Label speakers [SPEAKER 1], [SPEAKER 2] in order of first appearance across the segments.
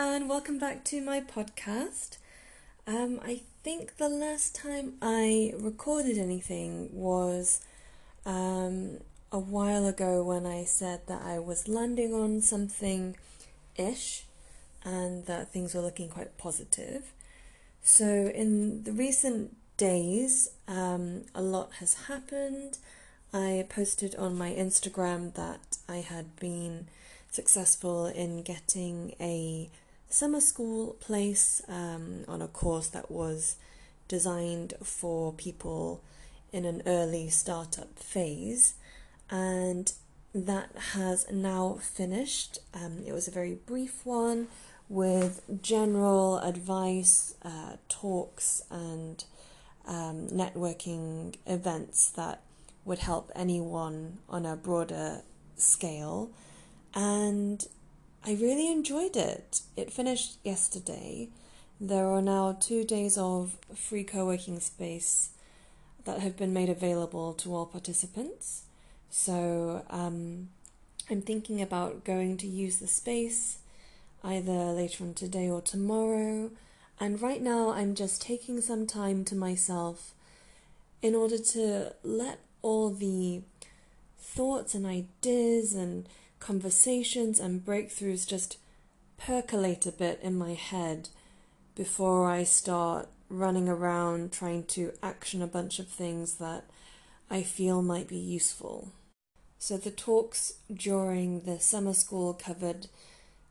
[SPEAKER 1] and welcome back to my podcast. Um, I think the last time I recorded anything was um, a while ago when I said that I was landing on something ish and that things were looking quite positive. So, in the recent days, um, a lot has happened. I posted on my Instagram that I had been successful in getting a summer school place um, on a course that was designed for people in an early startup phase, and that has now finished. Um, it was a very brief one with general advice, uh, talks, and um, networking events that would help anyone on a broader scale and I really enjoyed it. It finished yesterday. There are now two days of free co working space that have been made available to all participants. So um, I'm thinking about going to use the space either later on today or tomorrow. And right now, I'm just taking some time to myself in order to let all the thoughts and ideas and conversations and breakthroughs just percolate a bit in my head before I start running around trying to action a bunch of things that I feel might be useful. So, the talks during the summer school covered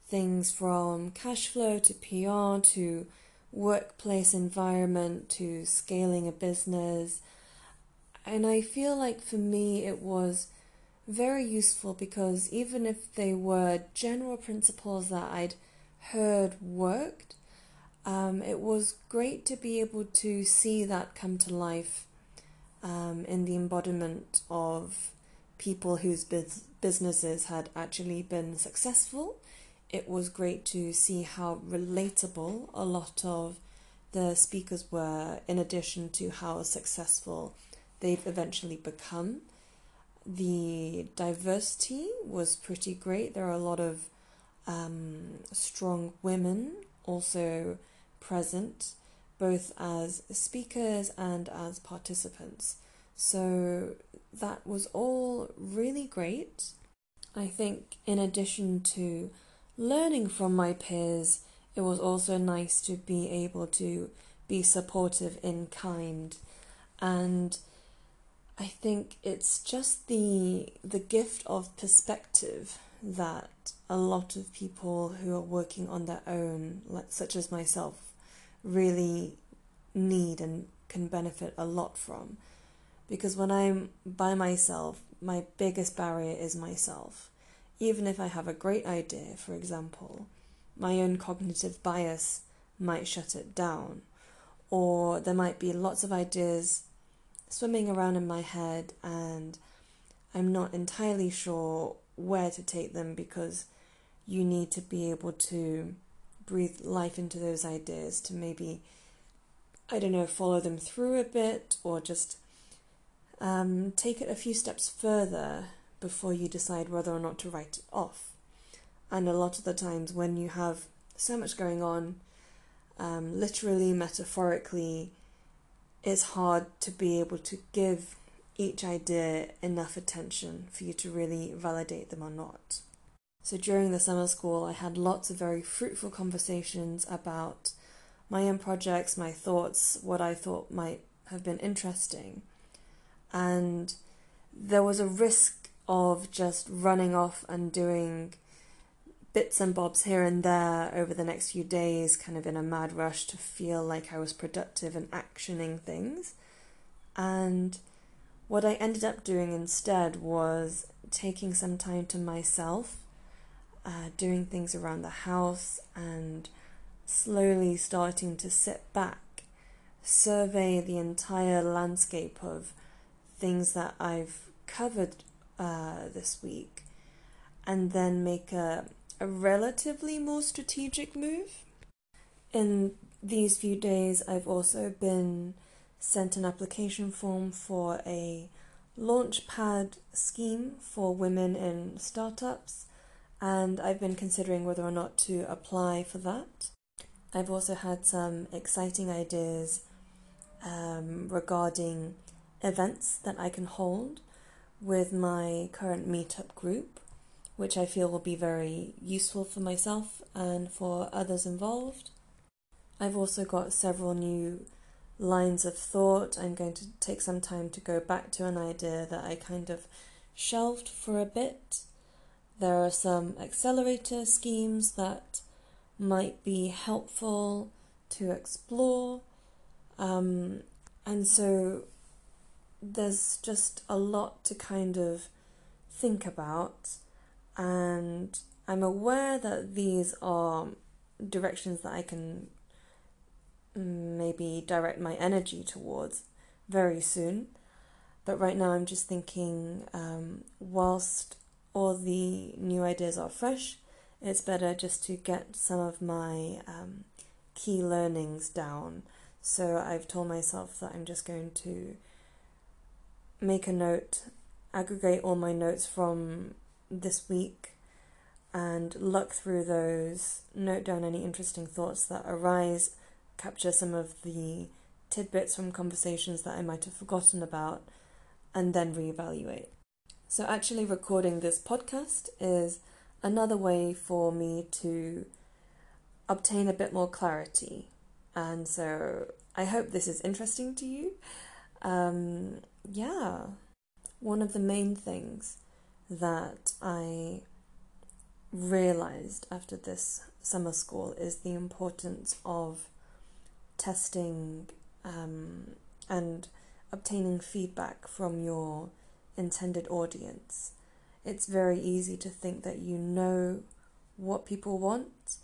[SPEAKER 1] things from cash flow to PR to workplace environment to scaling a business. And I feel like for me it was very useful because even if they were general principles that I'd heard worked, um, it was great to be able to see that come to life um, in the embodiment of people whose biz- businesses had actually been successful. It was great to see how relatable a lot of the speakers were, in addition to how successful they've eventually become the diversity was pretty great. There are a lot of um, strong women also present, both as speakers and as participants. So that was all really great. I think, in addition to learning from my peers, it was also nice to be able to be supportive in kind and I think it's just the the gift of perspective that a lot of people who are working on their own, like such as myself, really need and can benefit a lot from. Because when I'm by myself, my biggest barrier is myself. Even if I have a great idea, for example, my own cognitive bias might shut it down. Or there might be lots of ideas swimming around in my head and I'm not entirely sure where to take them because you need to be able to breathe life into those ideas to maybe, I don't know, follow them through a bit or just um, take it a few steps further before you decide whether or not to write it off. And a lot of the times when you have so much going on, um, literally, metaphorically, it's hard to be able to give each idea enough attention for you to really validate them or not. So during the summer school, I had lots of very fruitful conversations about my own projects, my thoughts, what I thought might have been interesting. And there was a risk of just running off and doing bits and bobs here and there over the next few days, kind of in a mad rush to feel like I was productive and actioning things. And what I ended up doing instead was taking some time to myself, uh, doing things around the house, and slowly starting to sit back, survey the entire landscape of things that I've covered uh, this week, and then make a a relatively more strategic move. In these few days, I've also been sent an application form for a launchpad scheme for women in startups, and I've been considering whether or not to apply for that. I've also had some exciting ideas um, regarding events that I can hold with my current meetup group, which I feel will be very useful for myself and for others involved. I've also got several new lines of thought. I'm going to take some time to go back to an idea that I kind of shelved for a bit. There are some accelerator schemes that might be helpful to explore. Um, and so there's just a lot to kind of think about. And I'm aware that these are directions that I can maybe direct my energy towards very soon. But right now, I'm just thinking, um, whilst all the new ideas are fresh, it's better just to get some of my um, key learnings down. So I've told myself that I'm just going to make a note, aggregate all my notes from this week, and look through those, note down any interesting thoughts that arise, capture some of the tidbits from conversations that I might have forgotten about, and then reevaluate. So, actually, recording this podcast is another way for me to obtain a bit more clarity. And so I hope this is interesting to you. Um, yeah, one of the main things that I realized after this summer school is the importance of testing um, and obtaining feedback from your intended audience. It's very easy to think that you know what people want,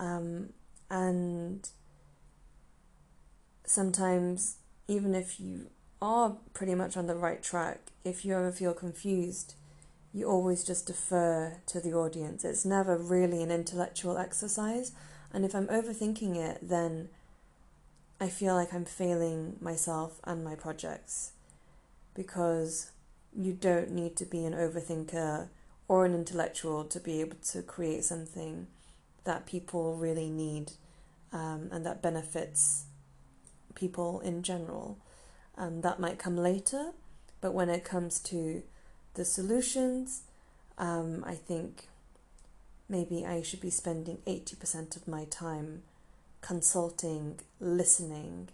[SPEAKER 1] um, and sometimes, even if you are pretty much on the right track, if you ever feel confused, you always just defer to the audience. It's never really an intellectual exercise, and if I'm overthinking it, then I feel like I'm failing myself and my projects because you don't need to be an overthinker or an intellectual to be able to create something that people really need um, and that benefits people in general. Um, that might come later, but when it comes to the solutions, um, I think maybe I should be spending 80% of my time consulting, listening,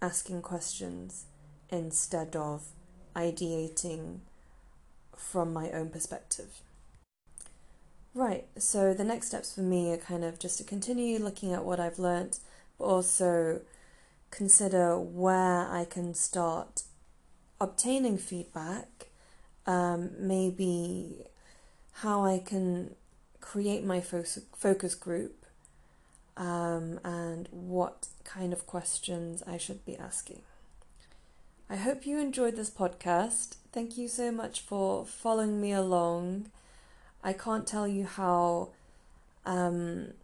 [SPEAKER 1] asking questions instead of ideating from my own perspective. Right, so the next steps for me are kind of just to continue looking at what I've learnt, but also consider where I can start obtaining feedback, um, maybe how I can create my focus group, um, and what kind of questions I should be asking. I hope you enjoyed this podcast. Thank you so much for following me along. I can't tell you how um,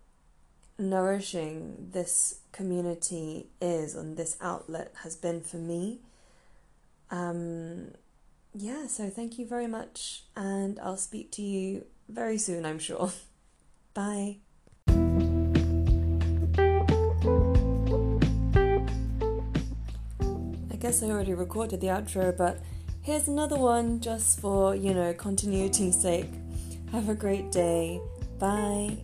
[SPEAKER 1] nourishing this community is and this outlet has been for me. Um, yeah, so thank you very much, and I'll speak to you very soon, I'm sure. Bye. I guess I already recorded the outro, but here's another one just for, you know, continuity's sake. Have a great day. Bye.